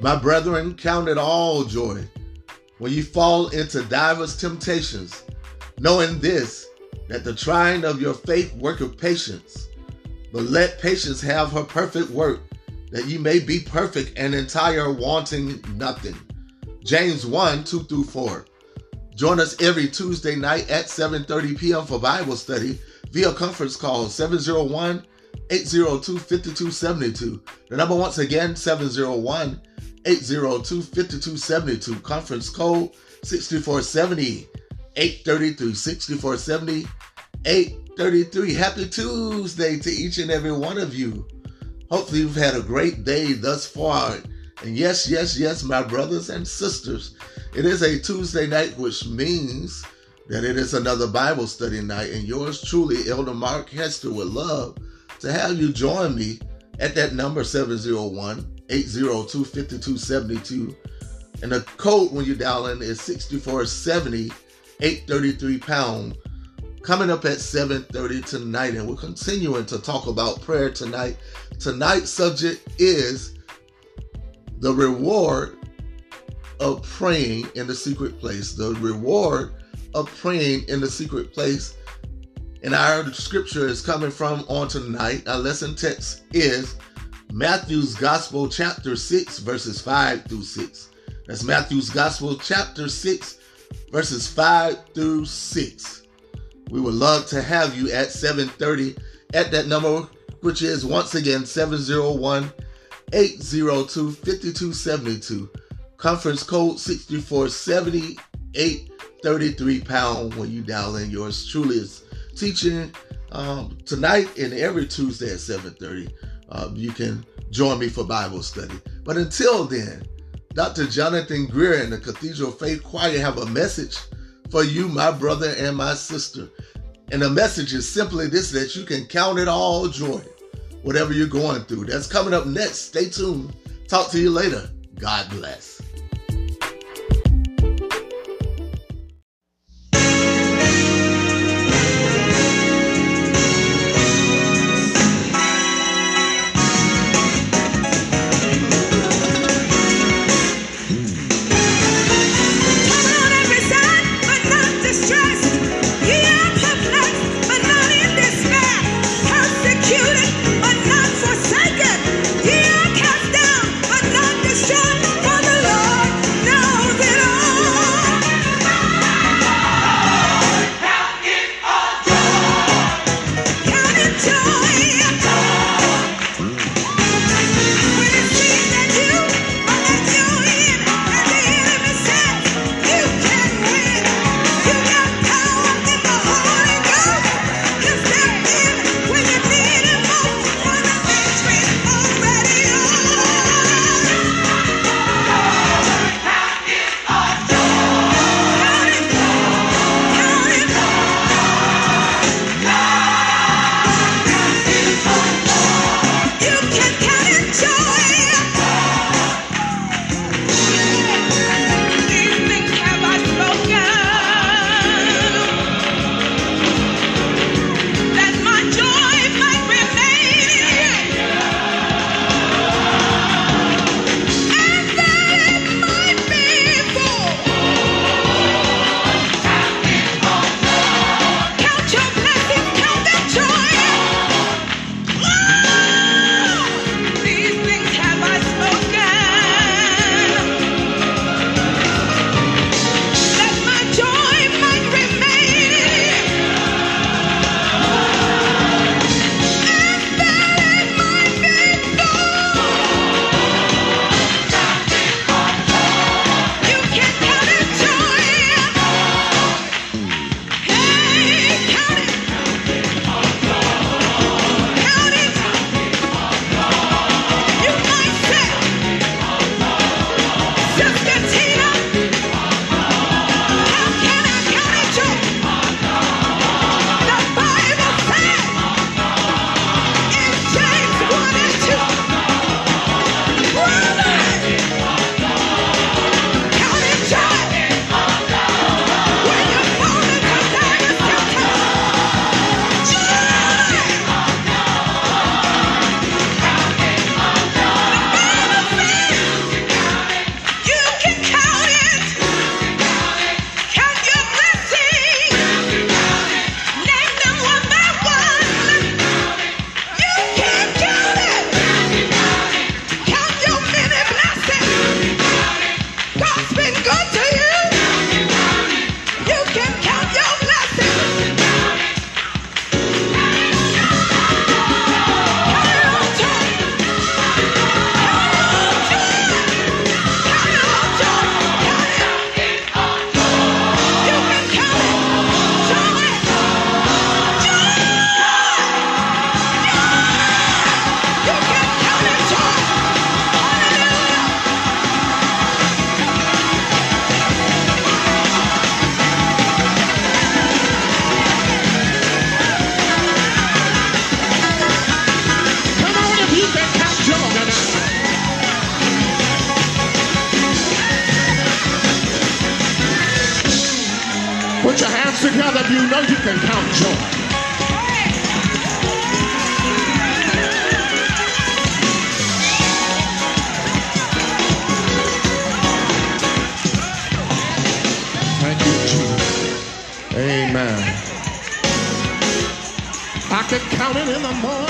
My brethren, count it all joy when you fall into divers temptations, knowing this, that the trying of your faith worketh patience. But let patience have her perfect work, that ye may be perfect and entire, wanting nothing. James 1 2 through 4. Join us every Tuesday night at 7:30 p.m. for Bible study via conference call 701 802 5272. The number once again 701 802 5272. Conference code 6470 833 6470 833. Happy Tuesday to each and every one of you. Hopefully, you've had a great day thus far. And yes, yes, yes, my brothers and sisters, it is a Tuesday night, which means that it is another Bible study night. And yours truly, Elder Mark Hester, would love to have you join me at that number 701 802 5272. And the code when you dial in is 6470 833 pound. Coming up at 7:30 tonight, and we're continuing to talk about prayer tonight. Tonight's subject is the reward of praying in the secret place. The reward of praying in the secret place. And our scripture is coming from on tonight. Our lesson text is Matthew's Gospel, chapter 6, verses 5 through 6. That's Matthew's Gospel, chapter 6, verses 5 through 6. We would love to have you at 7:30 at that number, which is once again 701 802 5272. Conference code 6470 833 pound when you dial in yours truly is teaching um, tonight and every Tuesday at 7:30 uh, you can join me for Bible study. But until then, Dr. Jonathan Greer and the Cathedral Faith Choir have a message for you, my brother and my sister. And the message is simply this that you can count it all joy, whatever you're going through. That's coming up next. Stay tuned. Talk to you later. God bless. Put your hands together you know you can count joy. Thank you, Jesus. Amen. I can count it in the morning.